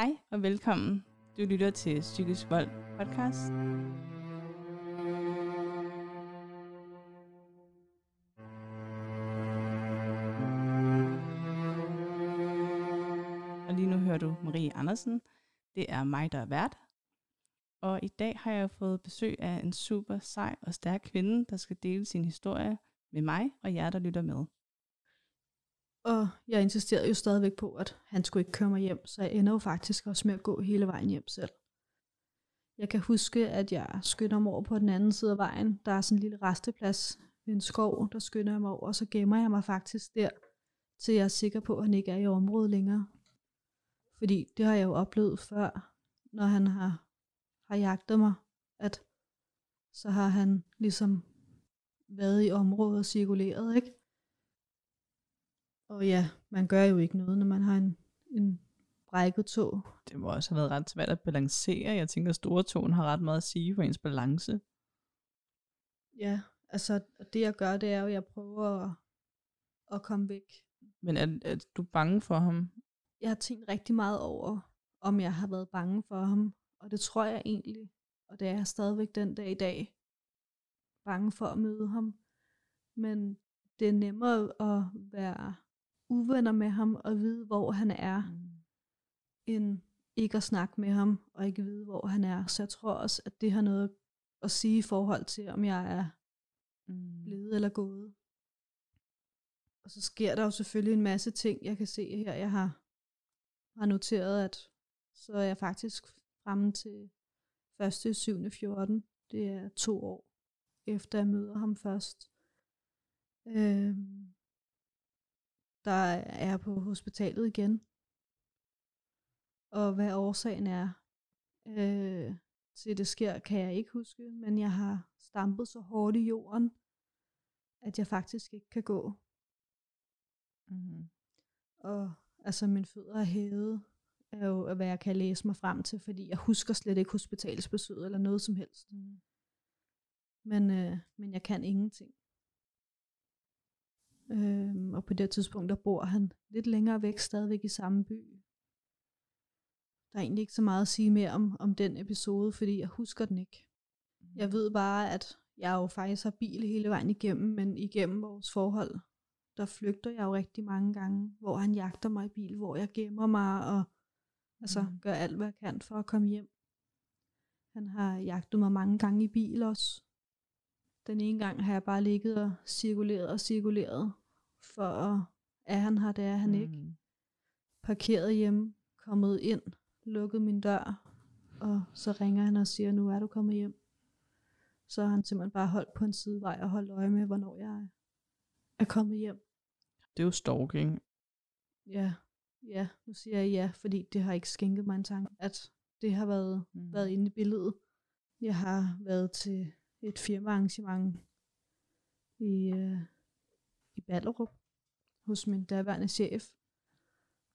Hej og velkommen. Du lytter til Psykisk Vold podcast. Og lige nu hører du Marie Andersen. Det er mig, der er vært. Og i dag har jeg fået besøg af en super sej og stærk kvinde, der skal dele sin historie med mig og jer, der lytter med. Og jeg insisterede jo stadigvæk på, at han skulle ikke køre mig hjem, så jeg ender jo faktisk også med at gå hele vejen hjem selv. Jeg kan huske, at jeg skynder mig over på den anden side af vejen. Der er sådan en lille resteplads ved en skov, der skynder jeg mig over, og så gemmer jeg mig faktisk der, til jeg er sikker på, at han ikke er i området længere. Fordi det har jeg jo oplevet før, når han har, har jagtet mig, at så har han ligesom været i området og cirkuleret, ikke? Og ja, man gør jo ikke noget, når man har en, en brækket tog. Det må også have været ret svært at balancere. Jeg tænker, at store togen har ret meget at sige for ens balance. Ja, altså det jeg gør, det er jo, at jeg prøver at, at komme væk. Men er, er du bange for ham? Jeg har tænkt rigtig meget over, om jeg har været bange for ham. Og det tror jeg egentlig. Og det er jeg stadigvæk den dag i dag. Bange for at møde ham. Men det er nemmere at være uvenner med ham og vide, hvor han er, mm. end ikke at snakke med ham og ikke vide, hvor han er. Så jeg tror også, at det har noget at sige i forhold til, om jeg er mm. blevet eller gået. Og så sker der jo selvfølgelig en masse ting, jeg kan se her. Jeg har, har noteret, at så er jeg faktisk fremme til 1. 7. 14. Det er to år efter jeg møder ham først. Øhm, der er på hospitalet igen. Og hvad årsagen er øh, til det sker, kan jeg ikke huske, men jeg har stampet så hårdt i jorden, at jeg faktisk ikke kan gå. Mm-hmm. Og altså mine fødder er hævet, er jo hvad jeg kan læse mig frem til, fordi jeg husker slet ikke hospitalsbesøget eller noget som helst. Mm. Men, øh, men jeg kan ingenting. Øhm, og på det tidspunkt, der bor han lidt længere væk, stadigvæk i samme by. Der er egentlig ikke så meget at sige mere om, om den episode, fordi jeg husker den ikke. Jeg mm. ved bare, at jeg jo faktisk har bil hele vejen igennem, men igennem vores forhold, der flygter jeg jo rigtig mange gange, hvor han jagter mig i bil, hvor jeg gemmer mig og altså, mm. gør alt, hvad jeg kan for at komme hjem. Han har jagtet mig mange gange i bil også. Den ene gang har jeg bare ligget og cirkuleret og cirkuleret, for at, er han her, det er han mm. ikke. Parkeret hjemme, kommet ind, lukket min dør, og så ringer han og siger, nu er du kommet hjem. Så har han simpelthen bare holdt på en sidevej og holdt øje med, hvornår jeg er kommet hjem. Det er jo stalking. Ja, ja, nu siger jeg ja, fordi det har ikke skænket mig en tanke, at det har været, mm. været inde i billedet. Jeg har været til et firmaarrangement i, øh, i Ballerup hos min daværende chef.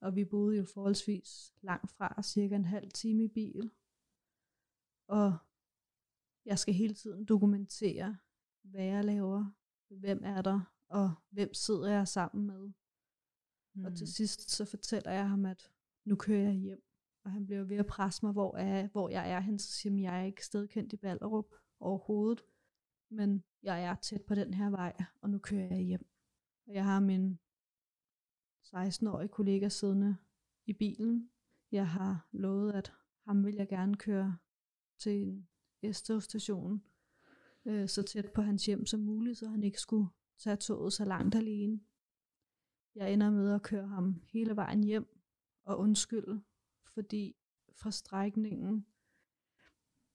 Og vi boede jo forholdsvis langt fra, cirka en halv time i bil. Og jeg skal hele tiden dokumentere, hvad jeg laver, hvem er der, og hvem sidder jeg sammen med. Mm. Og til mm. sidst så fortæller jeg ham, at nu kører jeg hjem. Og han bliver ved at presse mig, hvor, er, hvor jeg er hen. Så siger han, jeg er ikke stedkendt i Ballerup overhovedet. Men jeg er tæt på den her vej, og nu kører jeg hjem. Og jeg har min 16-årige kollega siddende i bilen. Jeg har lovet, at ham vil jeg gerne køre til en S-togstation, øh, så tæt på hans hjem som muligt, så han ikke skulle tage toget så langt alene. Jeg ender med at køre ham hele vejen hjem og undskylde, fordi fra strækningen,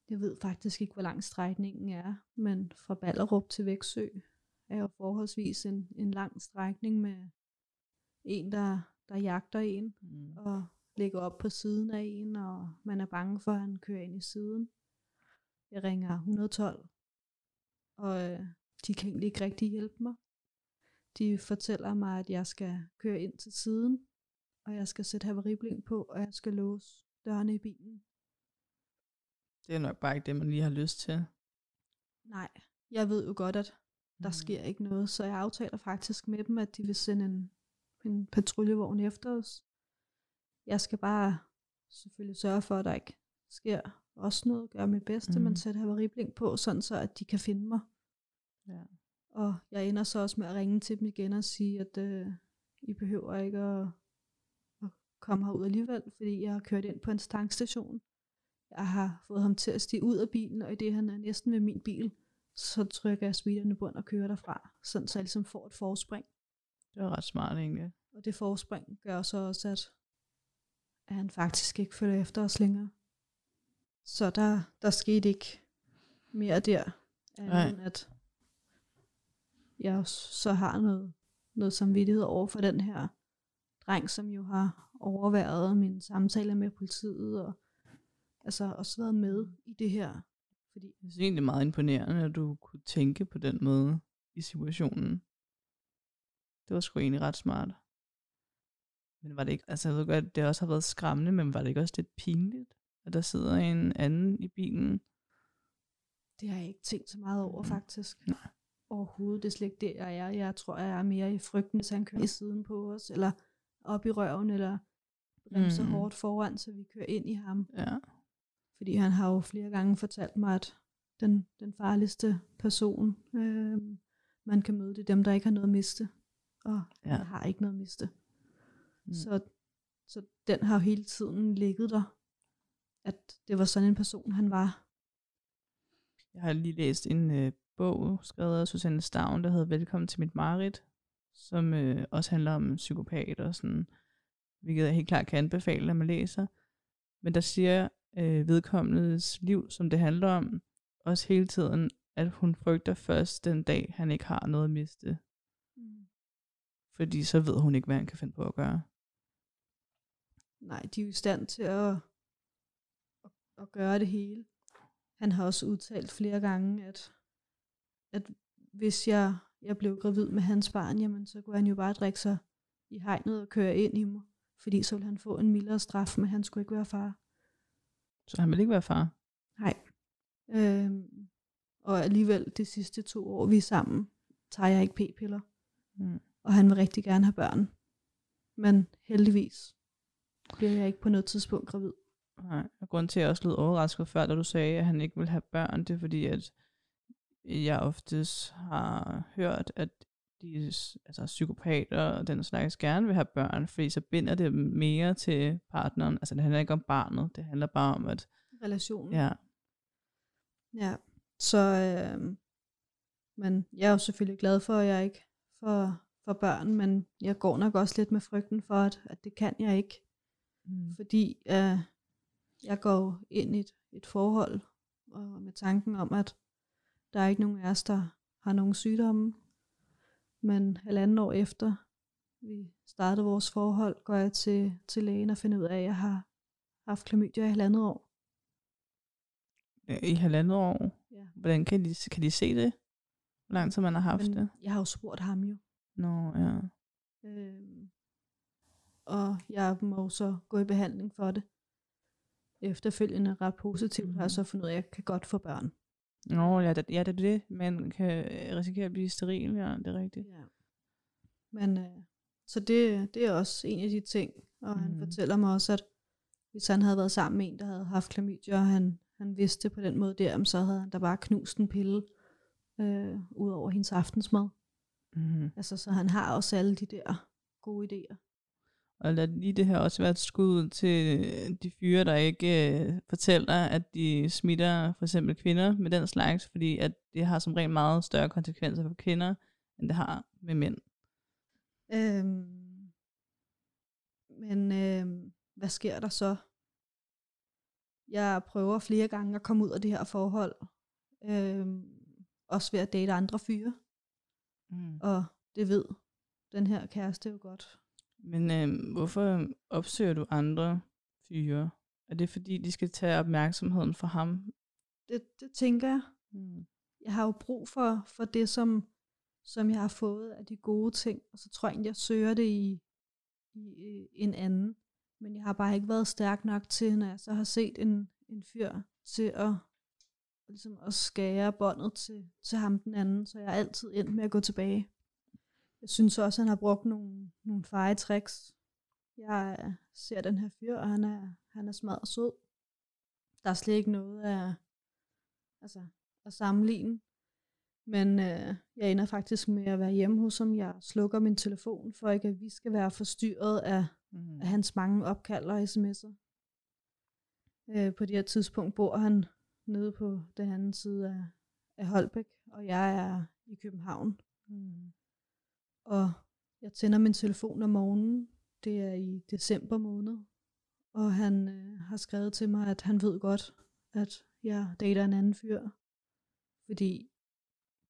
jeg ved faktisk ikke, hvor lang strækningen er, men fra Ballerup til Væksø er jo forholdsvis en, en lang strækning med en, der, der jagter en mm. og ligger op på siden af en, og man er bange for, at han kører ind i siden. Jeg ringer 112, og øh, de kan egentlig ikke rigtig hjælpe mig. De fortæller mig, at jeg skal køre ind til siden, og jeg skal sætte havariblink på, og jeg skal låse dørene i bilen. Det er nok bare ikke det, man lige har lyst til. Nej, jeg ved jo godt, at der mm. sker ikke noget, så jeg aftaler faktisk med dem, at de vil sende en, en patruljevogn efter os. Jeg skal bare selvfølgelig sørge for, at der ikke sker også noget, gøre mit bedste, mm. men sætte havariblink på, sådan så at de kan finde mig. Ja. Og jeg ender så også med at ringe til dem igen og sige, at øh, I behøver ikke at, at komme herud alligevel, fordi jeg har kørt ind på en tankstation. Jeg har fået ham til at stige ud af bilen, og i det han er næsten ved min bil, så trykker jeg speederne bund og kører derfra, sådan så jeg ligesom får et forspring. Det var ret smart egentlig. Og det forspring gør så også, at, at han faktisk ikke følger efter os længere. Så der, der skete ikke mere der, end at jeg så har noget, noget samvittighed over for den her dreng, som jo har overværet min samtale med politiet, og altså også været med i det her. Fordi det er egentlig meget imponerende, at du kunne tænke på den måde i situationen. Det var sgu egentlig ret smart. Men var det ikke, altså jeg ved godt, det også har været skræmmende, men var det ikke også lidt pinligt, at der sidder en anden i bilen? Det har jeg ikke tænkt så meget over, mm. faktisk. Nej. Overhovedet, det er slet ikke det, jeg er. Jeg tror, jeg er mere i frygten, hvis han kører i siden på os, eller op i røven, eller bremser mm. hårdt foran, så vi kører ind i ham. Ja. Fordi han har jo flere gange fortalt mig, at den, den farligste person, øh, man kan møde, det er dem, der ikke har noget at miste. Og ja. har ikke noget at miste. Mm. Så, så den har jo hele tiden ligget der, at det var sådan en person, han var. Jeg har lige læst en øh, bog, skrevet af Susanne Stavn, der hedder Velkommen til mit Marit, som øh, også handler om psykopat og sådan, hvilket jeg helt klart kan anbefale, at man læser. Men der siger øh, vedkommendes liv, som det handler om, også hele tiden, at hun frygter først den dag, han ikke har noget at miste. Mm. Fordi så ved hun ikke, hvad han kan finde på at gøre. Nej, de er jo i stand til at, at, at gøre det hele. Han har også udtalt flere gange, at, at hvis jeg, jeg blev gravid med hans barn, jamen så kunne han jo bare drikke sig i hegnet og køre ind i mig. Fordi så ville han få en mildere straf, men han skulle ikke være far. Så han vil ikke være far? Nej. Øhm, og alligevel de sidste to år, vi er sammen, tager jeg ikke p-piller. Mm. Og han vil rigtig gerne have børn. Men heldigvis bliver jeg ikke på noget tidspunkt gravid. Nej, og grunden til, at jeg også lød overrasket før, da du sagde, at han ikke vil have børn, det er fordi, at jeg oftest har hørt, at de altså psykopater og den slags gerne vil have børn, fordi så binder det mere til partneren. Altså det handler ikke om barnet, det handler bare om, at... Relationen. Ja. Ja, så... Øh, men jeg er jo selvfølgelig glad for, at jeg ikke får, får børn, men jeg går nok også lidt med frygten for, at, at det kan jeg ikke. Mm. Fordi øh, jeg går ind i et, et forhold og med tanken om, at der er ikke nogen af os, der har nogen sygdomme. Men halvanden år efter vi startede vores forhold, går jeg til, til lægen og finder ud af, at jeg har haft klamydia i halvandet år. I halvandet år? Ja. Hvordan kan de, kan de se det? Hvor lang tid man har haft Men det? Jeg har jo spurgt ham jo. Nå, ja. Øhm, og jeg må så gå i behandling for det. Efterfølgende ret positivt mm. har jeg mhm. så fundet ud af, at jeg kan godt få børn. Nå, ja, det, ja, det er det. Man kan risikere at blive steril, ja, det er rigtigt. Ja. Men, øh, så det, det er også en af de ting, og mm. han fortæller mig også, at hvis han havde været sammen med en, der havde haft klamydia, og han, han vidste på den måde der, så havde han da bare knust en pille øh, ud over hendes aftensmad. Mm. Altså, så han har også alle de der gode idéer. Og lad lige det her også være et skud til de fyre, der ikke øh, fortæller, at de smitter for eksempel kvinder med den slags, fordi at det har som regel meget større konsekvenser for kvinder, end det har med mænd. Øhm, men øh, hvad sker der så? Jeg prøver flere gange at komme ud af det her forhold. Øh, også ved at date andre fyre. Mm. Og det ved den her kæreste jo godt. Men øh, hvorfor opsøger du andre fyre? Er det fordi, de skal tage opmærksomheden fra ham? Det, det tænker jeg. Mm. Jeg har jo brug for, for det, som, som jeg har fået af de gode ting, og så tror jeg, jeg søger det i, i en anden. Men jeg har bare ikke været stærk nok til, når jeg så har set en, en fyr, til at, ligesom at skære båndet til, til ham den anden, så jeg er altid endt med at gå tilbage. Jeg synes også, han har brugt nogle, nogle feje tricks Jeg ser den her fyr, og han er, han er smadret sød. Der er slet ikke noget af, altså, at sammenligne. Men øh, jeg ender faktisk med at være hjemme hos ham. Jeg slukker min telefon, for ikke at vi skal være forstyrret af, mm. af hans mange opkald og sms'er. Øh, på det her tidspunkt bor han nede på den anden side af, af Holbæk, og jeg er i København. Mm. Og jeg tænder min telefon om morgenen. Det er i december måned. Og han øh, har skrevet til mig, at han ved godt, at jeg dater en anden fyr. Fordi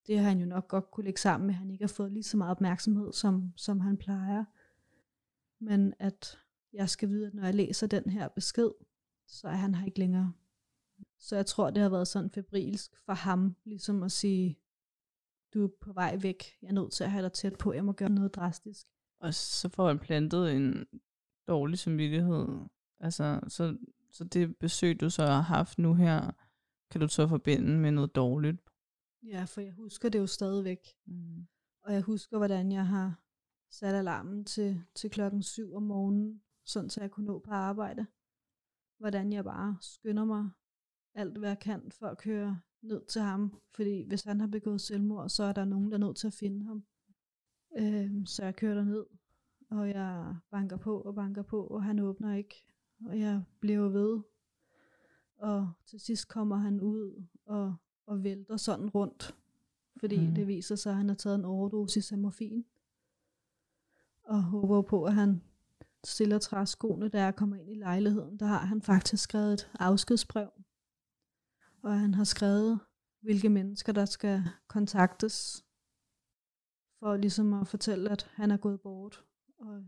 det har han jo nok godt kunne lægge sammen med, at han ikke har fået lige så meget opmærksomhed, som, som han plejer. Men at jeg skal vide, at når jeg læser den her besked, så er han her ikke længere. Så jeg tror, det har været sådan febrilsk for ham, ligesom at sige, du er på vej væk, jeg er nødt til at have dig tæt på, jeg må gøre noget drastisk. Og så får han plantet en dårlig samvittighed. Altså, så, så det besøg, du så har haft nu her, kan du så forbinde med noget dårligt. Ja, for jeg husker det jo stadigvæk. Mm. Og jeg husker, hvordan jeg har sat alarmen til, til klokken 7 om morgenen, sådan så jeg kunne nå på arbejde. Hvordan jeg bare skynder mig alt, hvad jeg kan for at køre ned til ham. Fordi hvis han har begået selvmord, så er der nogen, der er nødt til at finde ham. Øh, så jeg kører ned, og jeg banker på og banker på, og han åbner ikke. Og jeg bliver ved. Og til sidst kommer han ud og, og vælter sådan rundt. Fordi mm. det viser sig, at han har taget en overdosis af morfin. Og håber på, at han stiller træskoene, da jeg kommer ind i lejligheden. Der har han faktisk skrevet et afskedsbrev. Og han har skrevet, hvilke mennesker, der skal kontaktes for ligesom at fortælle, at han er gået bort. Og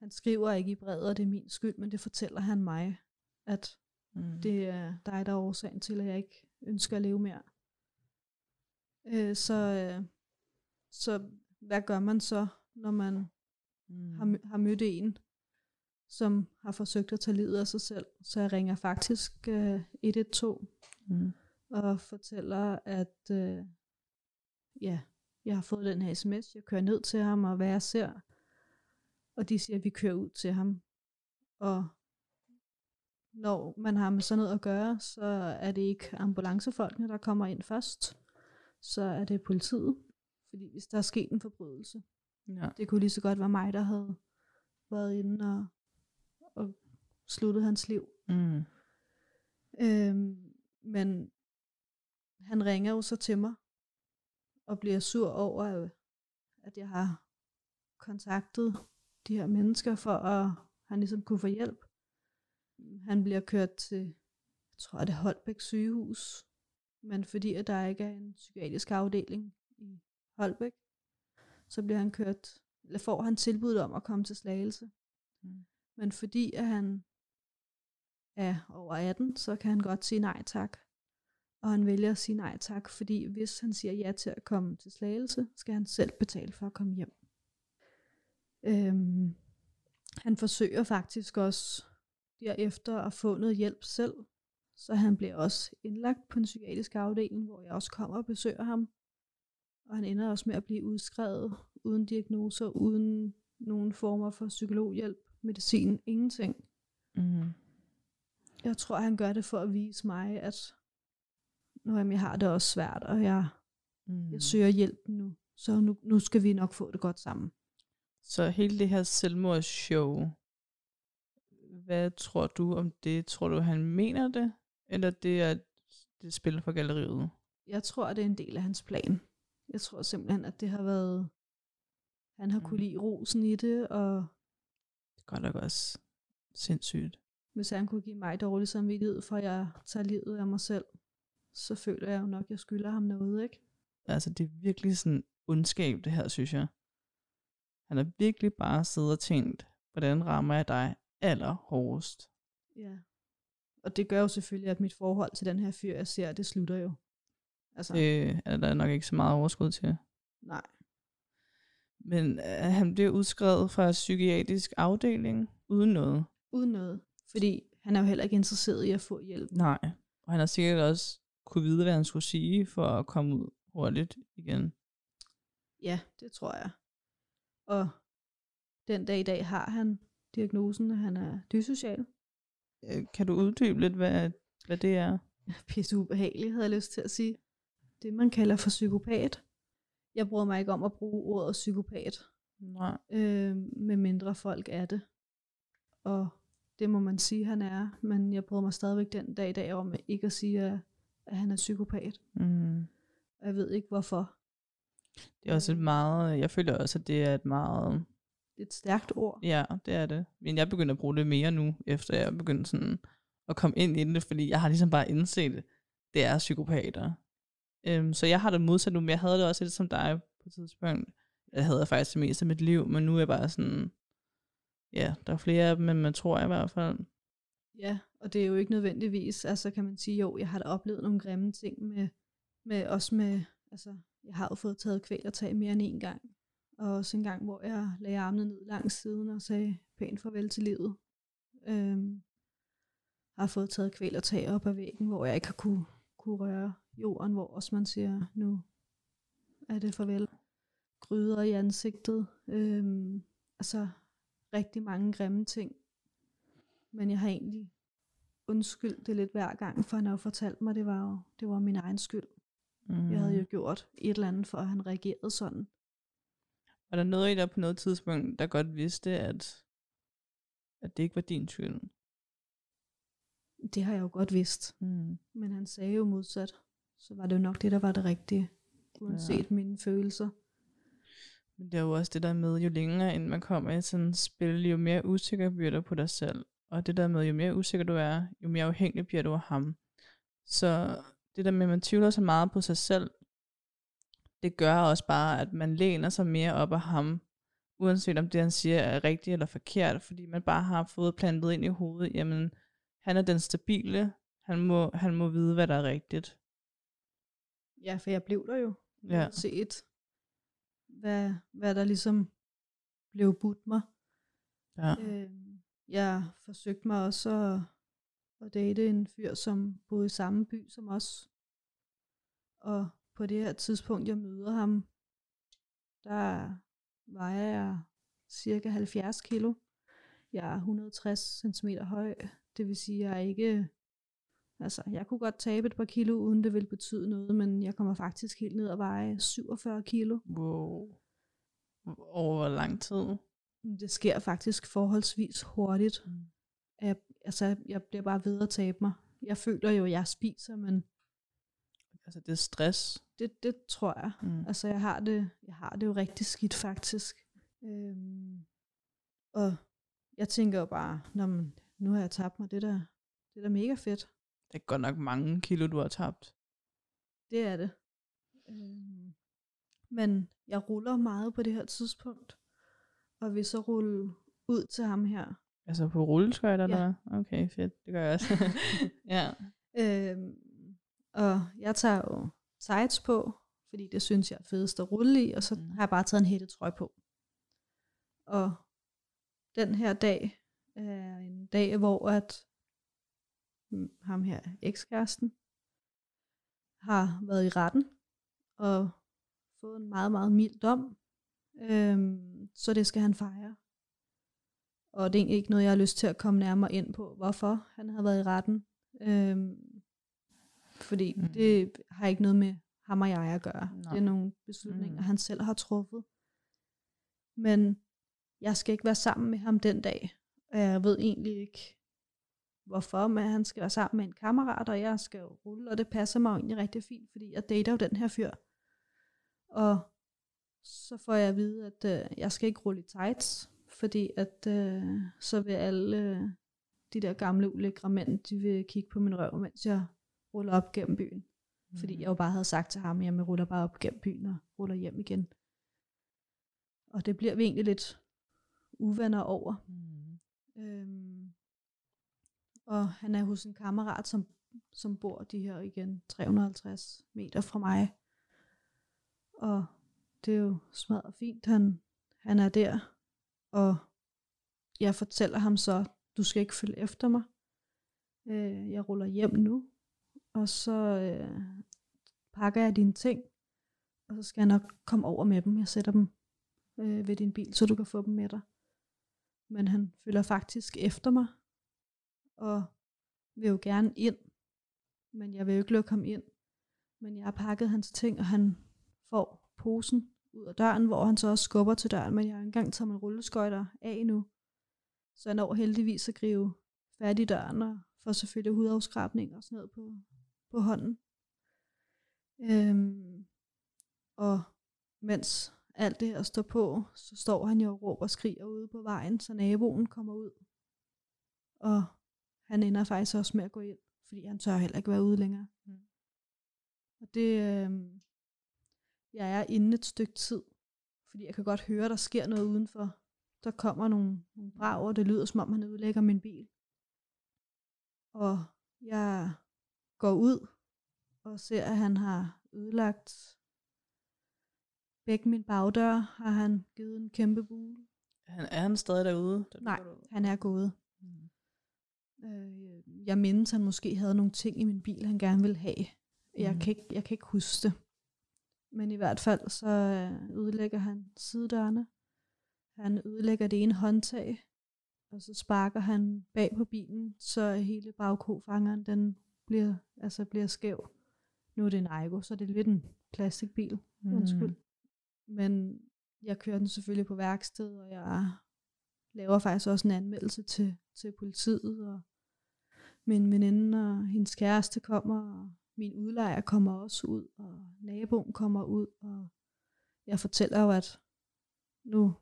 han skriver ikke i brevet, at det er min skyld, men det fortæller han mig, at mm. det er dig, der er årsagen til, at jeg ikke ønsker at leve mere. Øh, så, øh, så hvad gør man så, når man mm. har, har mødt en, som har forsøgt at tage livet af sig selv? Så jeg ringer faktisk øh, 112 mm. og fortæller, at øh, ja, jeg har fået den her sms, jeg kører ned til ham, og hvad jeg ser. Og de siger, at vi kører ud til ham. Og når man har med sådan noget at gøre, så er det ikke ambulancefolkene, der kommer ind først. Så er det politiet. Fordi hvis der er sket en forbrydelse, ja. det kunne lige så godt være mig, der havde været inde og, og sluttet hans liv. Mm. Øhm, men han ringer jo så til mig, og bliver sur over, at jeg har kontaktet de her mennesker, for at han ligesom kunne få hjælp. Han bliver kørt til, jeg tror det er Holbæk sygehus, men fordi at der ikke er en psykiatrisk afdeling i Holbæk, så bliver han kørt, eller får han tilbud om at komme til Slagelse. Mm. Men fordi at han er over 18, så kan han godt sige nej tak og han vælger at sige nej tak, fordi hvis han siger ja til at komme til slagelse, skal han selv betale for at komme hjem. Øhm, han forsøger faktisk også derefter at få noget hjælp selv, så han bliver også indlagt på en psykiatrisk afdeling, hvor jeg også kommer og besøger ham. Og han ender også med at blive udskrevet uden diagnoser, uden nogen former for psykologhjælp, medicin, ingenting. Mm. Jeg tror, han gør det for at vise mig, at nu jeg har det også svært, og jeg, mm. jeg søger hjælp nu. Så nu, nu skal vi nok få det godt sammen. Så hele det her selvmordsshow, hvad tror du om det? Tror du, han mener det? Eller det er det spil for galleriet? Jeg tror, det er en del af hans plan. Jeg tror simpelthen, at det har været... Han har mm. kunne lide rosen i det, og... Det gør nok også sindssygt. Hvis han kunne give mig dårlig samvittighed, for at jeg tager livet af mig selv, så føler jeg jo nok, at jeg skylder ham noget, ikke? Altså, det er virkelig sådan ondskab, det her, synes jeg. Han har virkelig bare siddet og tænkt, hvordan rammer jeg dig allerhårdest? Ja. Og det gør jo selvfølgelig, at mit forhold til den her fyr, jeg ser, det slutter jo. Altså. Det er der nok ikke så meget overskud til. Nej. Men uh, han bliver udskrevet fra psykiatrisk afdeling uden noget. Uden noget. Fordi han er jo heller ikke interesseret i at få hjælp. Nej. Og han har sikkert også kunne vide, hvad han skulle sige, for at komme ud hurtigt igen. Ja, det tror jeg. Og den dag i dag har han diagnosen, at han er dysocial. Øh, Kan du uddybe lidt, hvad, hvad det er? Pisse ubehagelig, havde jeg lyst til at sige. Det, man kalder for psykopat. Jeg bruger mig ikke om at bruge ordet psykopat, Nej. øh, med mindre folk er det. Og det må man sige, han er. Men jeg bryder mig stadigvæk den dag i dag om ikke at sige, at, at han er psykopat. Mm. Jeg ved ikke hvorfor. Det er også et meget, jeg føler også, at det er et meget, Det er et stærkt ord. ja, det er det. Men jeg begynder at bruge det mere nu, efter jeg er begyndt sådan at komme ind i det, fordi jeg har ligesom bare indset, det, det er psykopater. Øhm, så jeg har det modsat nu, men jeg havde det også lidt som dig på et tidspunkt. Jeg havde faktisk det meste af mit liv, men nu er jeg bare sådan, ja, der er flere af dem, men man tror i hvert fald. Ja, og det er jo ikke nødvendigvis, altså kan man sige, jo, jeg har da oplevet nogle grimme ting med, med også med, altså, jeg har jo fået taget kvæl og tag mere end en gang. Og også en gang, hvor jeg lagde armene ned langs siden og sagde pænt farvel til livet. Øhm, har fået taget kvæl og tag op ad væggen, hvor jeg ikke har kunne, kunne røre jorden, hvor også man siger, nu er det farvel. Gryder i ansigtet. Øhm, altså rigtig mange grimme ting. Men jeg har egentlig undskyldt det lidt hver gang, for han har jo fortalt mig, det var, jo, det var min egen skyld. Mm. Jeg havde jo gjort et eller andet, for at han reagerede sådan. Var der noget i dig på noget tidspunkt, der godt vidste, at, at det ikke var din skyld? Det har jeg jo godt vidst. Mm. Men han sagde jo modsat. Så var det jo nok det, der var det rigtige. Uanset ja. mine følelser. Men det er jo også det der med, jo længere ind man kommer i sådan et spil, jo mere usikker bliver du på dig selv. Og det der med, jo mere usikker du er, jo mere afhængig bliver du af ham. Så det der med, at man tvivler så meget på sig selv, det gør også bare, at man læner sig mere op af ham, uanset om det, han siger, er rigtigt eller forkert, fordi man bare har fået plantet ind i hovedet, jamen, han er den stabile, han må, han må vide, hvad der er rigtigt. Ja, for jeg blev der jo. Ja. Set, hvad, hvad der ligesom blev budt mig. Ja. Øh, jeg forsøgte mig også at, at date en fyr, som boede i samme by som os. Og på det her tidspunkt, jeg møder ham, der vejer jeg cirka 70 kilo. Jeg er 160 cm høj. Det vil sige, jeg er ikke... Altså, jeg kunne godt tabe et par kilo, uden det ville betyde noget, men jeg kommer faktisk helt ned og veje 47 kilo. Wow. Over hvor lang tid? Det sker faktisk forholdsvis hurtigt. Mm. Jeg, altså, jeg bliver bare ved at tabe mig. Jeg føler jo, at jeg spiser, men Altså, det er stress. det, det tror jeg. Mm. Altså, jeg har det, jeg har det jo rigtig skidt, faktisk. Øhm, og jeg tænker jo bare, Nå, men, nu har jeg tabt mig, det der, det er da mega fedt. Det er godt nok mange kilo, du har tabt. Det er det. Øhm, men jeg ruller meget på det her tidspunkt, og vil så rulle ud til ham her. Altså på rulleskøjter, Ja. hvad? Okay, fedt. Det gør jeg også. ja. Øhm, og jeg tager jo tights på, fordi det synes jeg er fedest at rulle i, og så Mm. har jeg bare taget en hættetrøje på. Og den her dag er en dag, hvor at ham her, ekskæresten, har været i retten og fået en meget, meget mild dom. Øhm, så det skal han fejre. Og det er egentlig ikke noget, jeg har lyst til at komme nærmere ind på, hvorfor han har været i retten. Øhm, fordi Mm. det har ikke noget med ham og jeg at gøre. Nej. Det er nogle beslutninger, mm. han selv har truffet. Men jeg skal ikke være sammen med ham den dag. Og jeg ved egentlig ikke, hvorfor, men han skal være sammen med en kammerat, og jeg skal jo rulle, og det passer mig jo egentlig rigtig fint, fordi jeg dater jo den her fyr. Og så får jeg at vide, at øh, jeg skal ikke rulle i tights, fordi at øh, så vil alle øh, de der gamle ulækre mænd, de vil kigge på min røv, mens jeg ruller op gennem byen. Mm. Fordi jeg jo bare havde sagt til ham, at jeg ruller bare op gennem byen og ruller hjem igen. Og det bliver vi egentlig lidt uvenner over. Mm. Øhm, og han er hos en kammerat, som, som bor de her igen 350 meter fra mig. Og det er jo smadret fint, han, han er der. Og jeg fortæller ham så, du skal ikke følge efter mig. Øh, jeg ruller hjem nu. Og så øh, pakker jeg dine ting. Og så skal jeg nok komme over med dem. Jeg sætter dem øh, ved din bil, så du kan få dem med dig. men han følger faktisk efter mig, og vil jo gerne ind, men jeg vil jo ikke lukke ham ind. Men jeg har pakket hans ting, og han får posen ud af døren, hvor han så også skubber til døren, men jeg har engang taget min rulleskøjter af nu. Så jeg når heldigvis at gribe fat i døren, og får selvfølgelig hudafskrabning og sådan noget på, på hånden. Øhm, og mens alt det her står på, så står han jo og råber og skriger ude på vejen, så naboen kommer ud. Og han ender faktisk også med at gå ind, fordi han tør heller ikke være ude længere. Mm. Og det, øh, jeg er inde et stykke tid, fordi jeg kan godt høre, der sker noget udenfor. Der kommer nogle, nogle brag, og det lyder som om, han udlægger min bil. Og jeg går ud og ser, at han har ødelagt begge mine bagdøre, har han givet en kæmpe bule. Han, er han stadig derude? Nej, han er gået. Øh, jeg mindes, han måske havde nogle ting i min bil, han gerne ville have. Jeg, mm. kan, ikke, jeg kan ikke huske det. Men i hvert fald, så øh, ødelægger han sidedørene. Han ødelægger det ene håndtag, og så sparker han bag på bilen, så hele bagkofangeren den bliver, altså bliver skæv. Nu er det en Aigo, så det er lidt en plastikbil. Mm. Undskyld. Men jeg kører den selvfølgelig på værksted, og jeg laver faktisk også en anmeldelse til, til politiet, og min veninde og hendes kæreste kommer, og min udlejer kommer også ud, og naboen kommer ud, og jeg fortæller jo, at nu,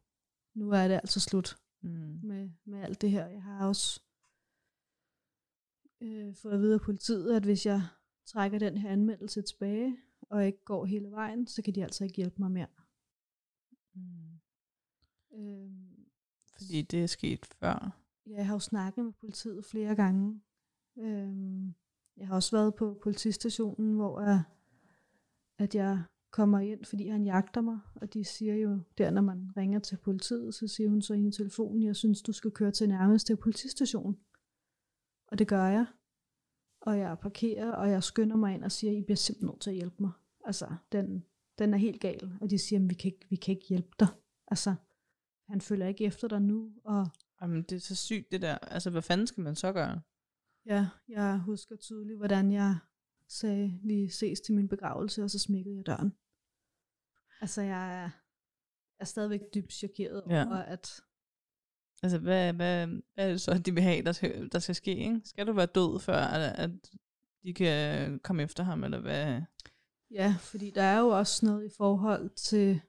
nu er det altså slut mm. med, med alt det her. Jeg har også øh, fået at vide af politiet, at hvis jeg trækker den her anmeldelse tilbage, og ikke går hele vejen, så kan de altså ikke hjælpe mig mere. Mm. Øhm, Fordi det er sket før? Ja, jeg har jo snakket med politiet flere gange. Øhm, jeg har også været på politistationen, hvor jeg, at jeg kommer ind, fordi han jagter mig, og de siger jo, der når man ringer til politiet, så siger hun så i telefonen, jeg synes, du skal køre til nærmeste politistation. Og det gør jeg. Og jeg parkerer, og jeg skynder mig ind og siger, I bliver simpelthen nødt til at hjælpe mig. Altså, den, den er helt gal. Og de siger, vi kan, ikke, vi kan ikke hjælpe dig. Altså, han følger ikke efter dig nu. Og Jamen, det er så sygt det der. Altså, hvad fanden skal man så gøre? Ja, jeg husker tydeligt, hvordan jeg sagde, vi ses til min begravelse, og så smækkede jeg døren. Altså, jeg er, er stadigvæk dybt chokeret ja. over, at... Altså, hvad, hvad, hvad er det så, de vil have, der skal, der skal ske? Ikke? Skal du være død, før at, at de kan komme efter ham, eller hvad? Ja, fordi der er jo også noget i forhold til,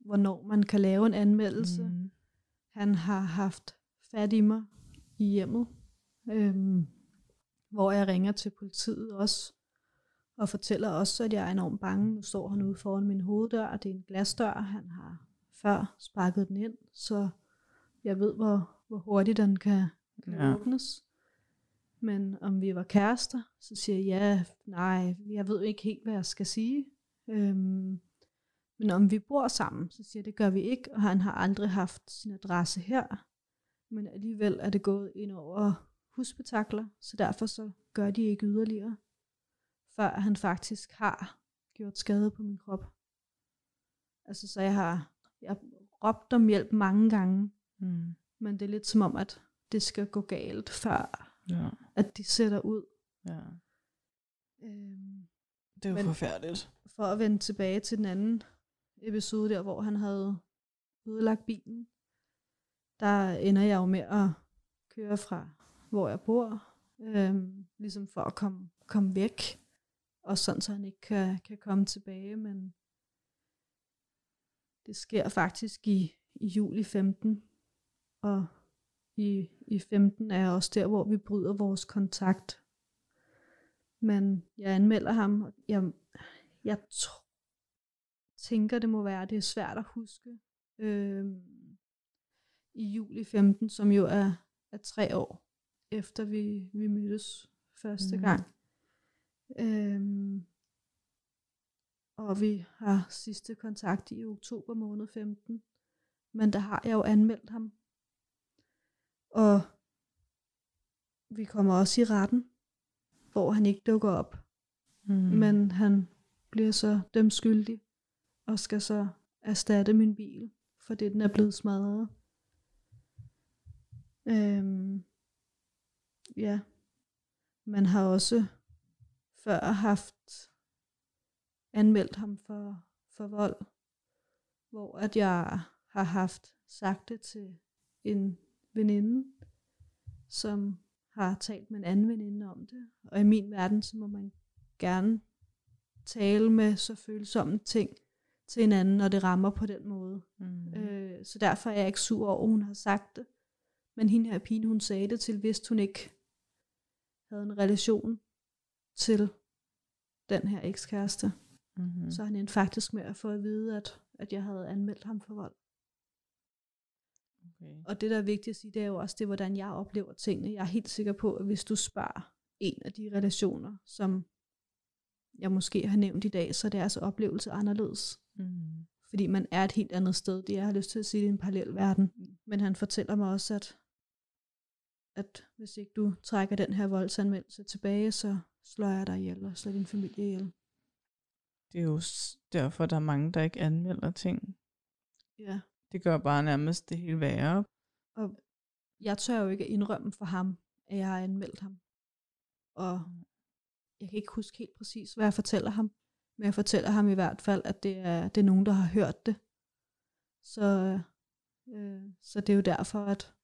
hvornår man kan lave en anmeldelse. Mm. Han har haft fat i mig i hjemmet, øhm, hvor jeg ringer til politiet også, og fortæller også, at jeg er enormt bange. Nu står han ude foran min hoveddør, og det er en glasdør. Han har før sparket den ind, så jeg ved, hvor, hvor hurtigt den kan, kan ja. åbnes. Men om vi var kærester, så siger jeg, ja, nej, jeg ved ikke helt, hvad jeg skal sige. Øhm, men om vi bor sammen, så siger jeg, det gør vi ikke, og han har aldrig haft sin adresse her. Men alligevel er det gået ind over husbetakler, så derfor så gør de ikke yderligere, før han faktisk har gjort skade på min krop. Altså så jeg har jeg råbt om hjælp mange gange, mm. men det er lidt som om, at det skal gå galt, før ja. at de sætter ud. Ja. Øhm, det er jo men forfærdeligt. For at vende tilbage til den anden episode der, hvor han havde ødelagt bilen, der ender jeg jo med at køre fra, hvor jeg bor, øh, ligesom for at komme, komme væk, og sådan så han ikke kan, kan komme tilbage, men det sker faktisk i, i juli 15, og i, i 15 er også der, hvor vi bryder vores kontakt. Men jeg anmelder ham, og jeg, jeg tænker, det må være, det er svært at huske. Øh, I juli 15, som jo er, er tre år efter vi, vi mødtes første mm. gang. Øhm, og vi har sidste kontakt i oktober måned 15. Men der har jeg jo anmeldt ham og vi kommer også i retten, hvor han ikke dukker op. Mm. Men han bliver så dømt skyldig, og skal så erstatte min bil, fordi den er blevet smadret. Øhm, ja. Man har også før haft anmeldt ham for, for vold, hvor at jeg har haft sagt det til en veninde, som har talt med en anden veninde om det. Og i min verden, så må man gerne tale med så følsomme ting til hinanden, når det rammer på den måde. Mm. Øh, så derfor er jeg ikke sur over, at hun har sagt det. Men hende her pigen, hun sagde det til, hvis hun ikke havde en relation til den her ekskæreste. Mm-hmm. Så han endte faktisk med at få at vide, at, at jeg havde anmeldt ham for vold. Okay. Og det, der er vigtigt at sige, det er jo også det, hvordan jeg oplever tingene. Jeg er helt sikker på, at hvis du spørger en af de relationer, som jeg måske har nævnt i dag, så er deres oplevelse anderledes. Mm. Fordi man er et helt andet sted. Det jeg har lyst til at sige, det er en parallel verden. Men han fortæller mig også, at, at hvis ikke du trækker den her voldsanmeldelse tilbage, så slår jeg dig ihjel og slår din familie ihjel. Det er jo derfor, der er mange, der ikke anmelder ting. Ja. Det gør bare nærmest det hele værre. Og jeg tør jo ikke at indrømme for ham, at jeg har anmeldt ham. Og jeg kan ikke huske helt præcis, hvad jeg fortæller ham. Men jeg fortæller ham i hvert fald, at det er, det er nogen, der har hørt det. Så, øh, så det er jo derfor, at,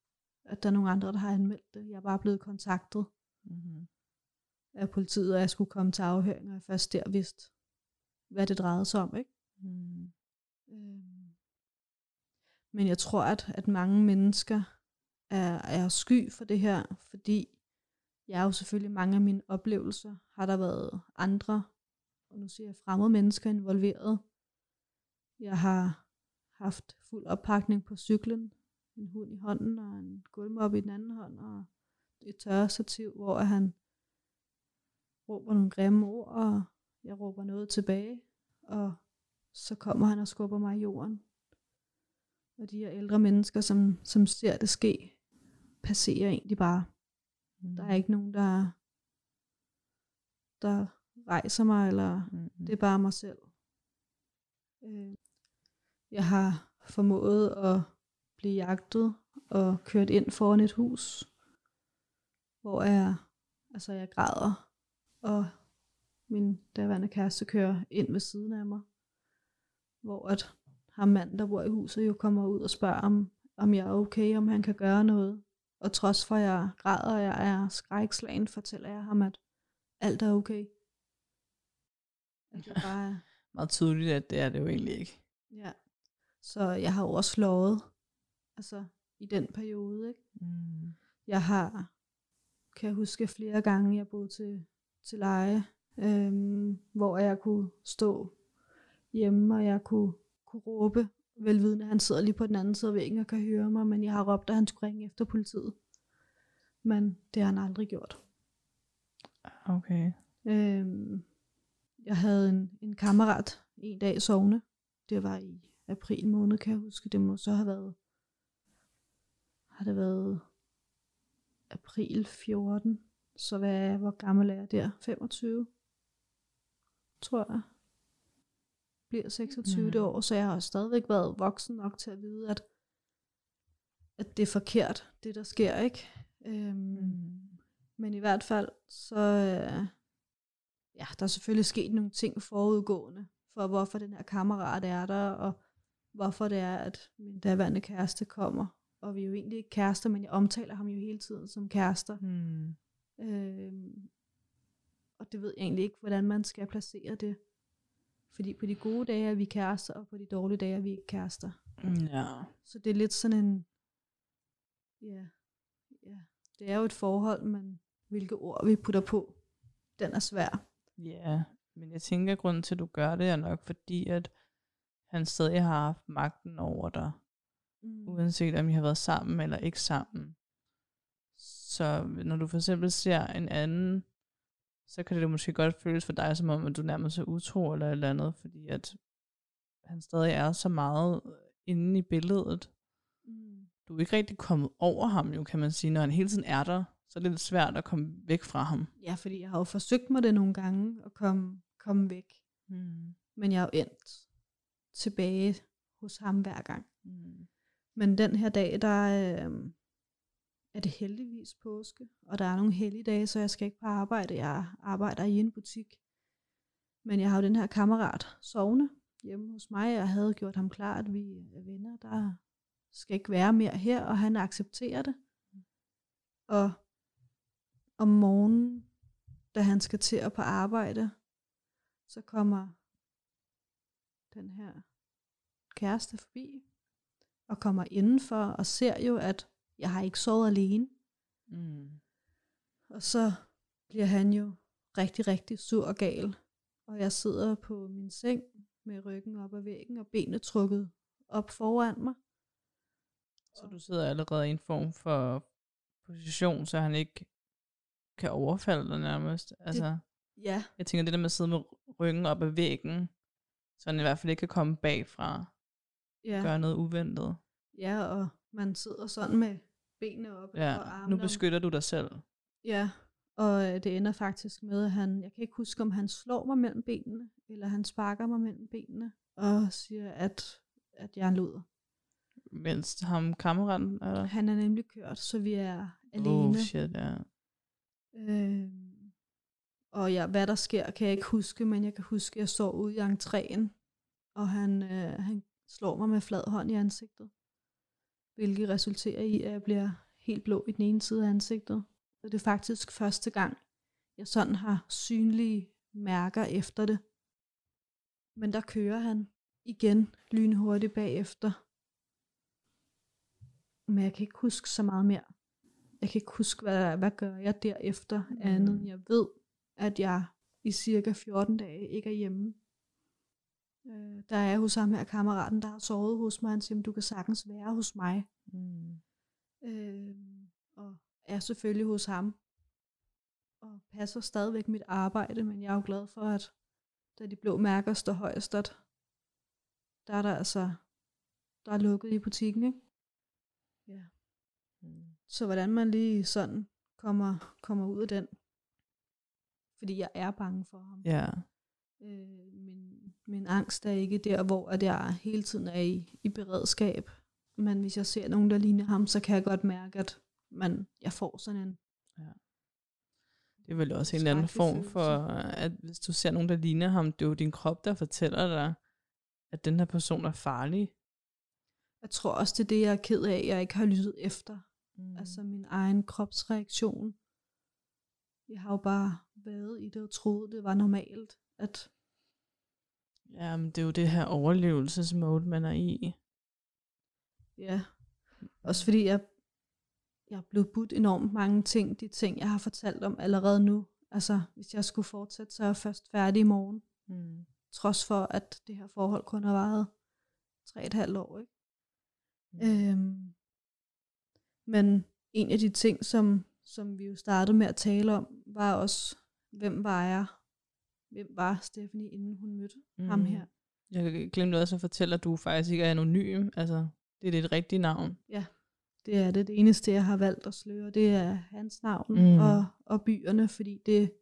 at der er nogle andre, der har anmeldt det. Jeg er bare blevet kontaktet mm-hmm. af politiet, og jeg skulle komme til afhøring, og jeg først der vidste, hvad det drejede sig om. Ikke? Mm. Øh, men jeg tror, at, at mange mennesker er, er sky for det her, fordi jeg er jo selvfølgelig mange af mine oplevelser, har der været andre, og nu siger jeg fremmede mennesker involveret. Jeg har haft fuld oppakning på cyklen, en hund i hånden og en gulvmop i den anden hånd, og et tørrestativ, hvor han råber nogle grimme ord, og jeg råber noget tilbage, og så kommer han og skubber mig i jorden. Og de her ældre mennesker, som, som ser det ske, passerer egentlig bare. Mm. Der er ikke nogen, der, der rejser mig, eller mm. det er bare mig selv. Øh, jeg har formået at blive jagtet og kørt ind foran et hus, hvor jeg, altså jeg græder, og min daværende kæreste kører ind ved siden af mig, hvor at ham mand, der bor i huset, jo kommer ud og spørger, om, om jeg er okay, om han kan gøre noget. Og trods for, at jeg græder, og jeg er skrækslagen, fortæller jeg ham, at alt er okay. At det bare. Meget tydeligt, at det er det jo egentlig ikke. Ja. Så jeg har også slået, altså i den periode, ikke? Mm. Jeg har, kan jeg huske flere gange, jeg boede til, til leje, øhm, hvor jeg kunne stå hjemme, og jeg kunne kunne råbe, velvidende, han sidder lige på den anden side af væggen og kan høre mig, men jeg har råbt, at han skulle ringe efter politiet. Men det har han aldrig gjort. Okay. Øhm, jeg havde en, en kammerat en dag i sovne. Det var i april måned, kan jeg huske. Det må så have været, har det været april 14. Så hvad, hvor gammel er jeg der? 25? Tror jeg bliver 26 mm. år, så jeg har stadigvæk været voksen nok til at vide, at, at det er forkert, det der sker, ikke? Øhm, mm. Men i hvert fald, så øh, ja, der er selvfølgelig sket nogle ting forudgående, for hvorfor den her kammerat er der, og hvorfor det er, at min daværende kæreste kommer. Og vi er jo egentlig ikke kærester, men jeg omtaler ham jo hele tiden som kærester. Mm. Øhm, og det ved jeg egentlig ikke, hvordan man skal placere det. Fordi på de gode dage er vi kærester, og på de dårlige dage er vi ikke kærester. Ja. Så det er lidt sådan en, ja, ja, det er jo et forhold, men hvilke ord vi putter på, den er svær. Ja, men jeg tænker, at grunden til, at du gør det, er nok fordi, at han stadig har haft magten over dig. Mm. Uanset om I har været sammen eller ikke sammen. Så når du for eksempel ser en anden så kan det måske godt føles for dig, som om at du nærmest er utro eller et eller andet, fordi at han stadig er så meget inde i billedet. Mm. Du er ikke rigtig kommet over ham jo, kan man sige. Når han hele tiden er der, så er det lidt svært at komme væk fra ham. Ja, fordi jeg har jo forsøgt mig det nogle gange, at komme, komme væk. Mm. Men jeg er jo endt tilbage hos ham hver gang. Mm. Men den her dag, der, øh, er det heldigvis påske, og der er nogle helligdage, så jeg skal ikke på arbejde. Jeg arbejder i en butik. Men jeg har jo den her kammerat sovende hjemme hos mig. Jeg havde gjort ham klar, at vi er venner. Der skal ikke være mere her, og han accepterer det. Og om morgenen, da han skal til at på arbejde, så kommer den her kæreste forbi, og kommer indenfor og ser jo, at jeg har ikke sovet alene. Mm. Og så bliver han jo rigtig, rigtig sur og gal. Og jeg sidder på min seng med ryggen op ad væggen og benene trukket op foran mig. Så du sidder allerede i en form for position, så han ikke kan overfalde dig nærmest. Altså, det, ja. Jeg tænker, det der med at sidde med ryggen op ad væggen, så han i hvert fald ikke kan komme bagfra ja. gøre noget uventet. Ja, og man sidder sådan med benene op ja. og armene. nu beskytter du dig selv. Ja, og øh, det ender faktisk med, at han, jeg kan ikke huske, om han slår mig mellem benene, eller han sparker mig mellem benene, og siger, at, at jeg er en luder. Mens ham kammeraten eller? Han er nemlig kørt, så vi er alene. Oh shit, ja. Øh, og ja, hvad der sker, kan jeg ikke huske, men jeg kan huske, at jeg står ude i entréen, og han, øh, han slår mig med flad hånd i ansigtet. Hvilket resulterer i, at jeg bliver helt blå i den ene side af ansigtet. Og det er faktisk første gang, jeg sådan har synlige mærker efter det. Men der kører han igen lynhurtigt bagefter. Men jeg kan ikke huske så meget mere. Jeg kan ikke huske, hvad, hvad gør jeg derefter, mm. andet jeg ved, at jeg i cirka 14 dage ikke er hjemme. Øh, der er hos ham her kammeraten, der har sovet hos mig. Han siger, du kan sagtens være hos mig. Mm. Øh, og er selvfølgelig hos ham. Og passer stadigvæk mit arbejde, men jeg er jo glad for, at da de blå mærker står højst, der er der altså, der er lukket i butikken, ikke? Ja. Mm. Så hvordan man lige sådan kommer, kommer ud af den. Fordi jeg er bange for ham. Ja. Øh, min, min angst er ikke der, hvor at jeg hele tiden er i, i beredskab. Men hvis jeg ser nogen, der ligner ham, så kan jeg godt mærke, at man, jeg får sådan en... Ja. Det er vel også en eller anden form for, at hvis du ser nogen, der ligner ham, det er jo din krop, der fortæller dig, at den her person er farlig. Jeg tror også, det er det, jeg er ked af, jeg ikke har lyttet efter. Mm. Altså min egen kropsreaktion. Jeg har jo bare været i det og troet, det var normalt, at... Ja, men det er jo det her overlevelsesmode, man er i. Ja, også fordi jeg, jeg er blevet budt enormt mange ting, de ting, jeg har fortalt om allerede nu. Altså, hvis jeg skulle fortsætte, så er jeg først færdig i morgen. Mm. Trods for, at det her forhold kun har varet tre et halvt år, ikke? Mm. Øhm, men en af de ting, som, som vi jo startede med at tale om, var også, hvem var jeg? Hvem var Stephanie, inden hun mødte mm. ham her? Jeg glemte også at fortælle, at du faktisk ikke er anonym. Altså, det er dit rigtige navn. Ja, det er det. Det eneste, jeg har valgt at sløre, det er hans navn mm. og, og byerne, fordi det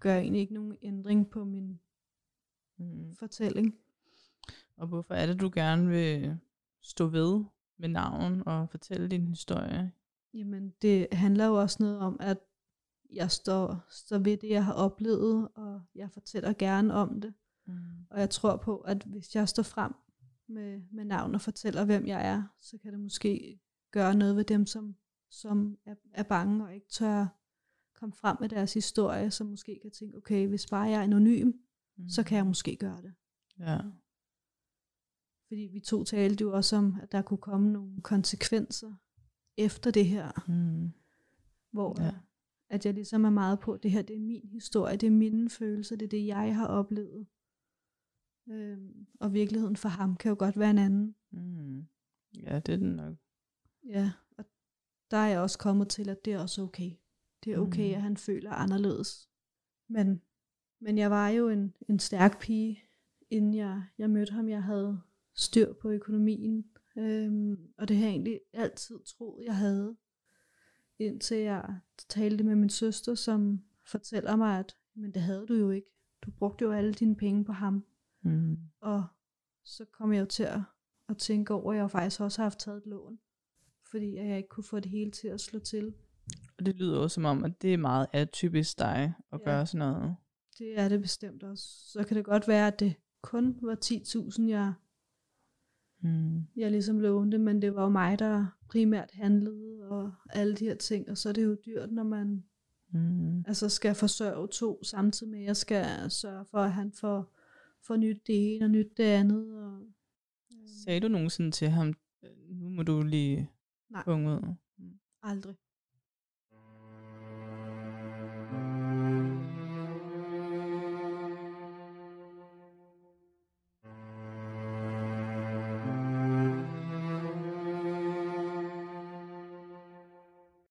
gør egentlig ikke nogen ændring på min mm. fortælling. Og hvorfor er det, du gerne vil stå ved med navn og fortælle din historie? Jamen, det handler jo også noget om, at jeg står, står ved det, jeg har oplevet, og jeg fortæller gerne om det. Mm. Og jeg tror på, at hvis jeg står frem med, med navn og fortæller, hvem jeg er, så kan det måske gøre noget ved dem, som, som er, er bange og ikke tør komme frem med deres historie, som måske kan tænke, okay, hvis bare jeg er anonym, mm. så kan jeg måske gøre det. Ja. Fordi vi to talte jo også om, at der kunne komme nogle konsekvenser efter det her. Mm. Hvor ja. At jeg ligesom er meget på, at det her det er min historie, det er mine følelser, det er det, jeg har oplevet. Øhm, og virkeligheden for ham kan jo godt være en anden. Mm. Ja, det er den nok. Ja, og der er jeg også kommet til, at det er også okay. Det er okay, mm. at han føler anderledes. Men, men jeg var jo en, en stærk pige, inden jeg, jeg mødte ham. Jeg havde styr på økonomien. Øhm, og det har jeg egentlig altid troet, jeg havde. Indtil jeg talte med min søster, som fortæller mig, at men det havde du jo ikke. Du brugte jo alle dine penge på ham. Mm. Og så kom jeg jo til at, at tænke over, at jeg faktisk også har haft taget et lån. fordi jeg ikke kunne få det hele til at slå til. Og det lyder også som om, at det er meget atypisk dig at Ja. gøre sådan noget. Det er det bestemt også. Så kan det godt være, at det kun var 10.000, jeg, Mm. jeg ligesom lånte, men det var jo mig, der primært handlede og alle de her ting, og så er det jo dyrt, når man Mm. altså skal forsørge to, samtidig med, at jeg skal sørge for, at han får, får nyt det ene og nyt det andet. Og, Sagde du nogensinde til ham, "Øh, nu må du lige Nej. punge ud? Aldrig.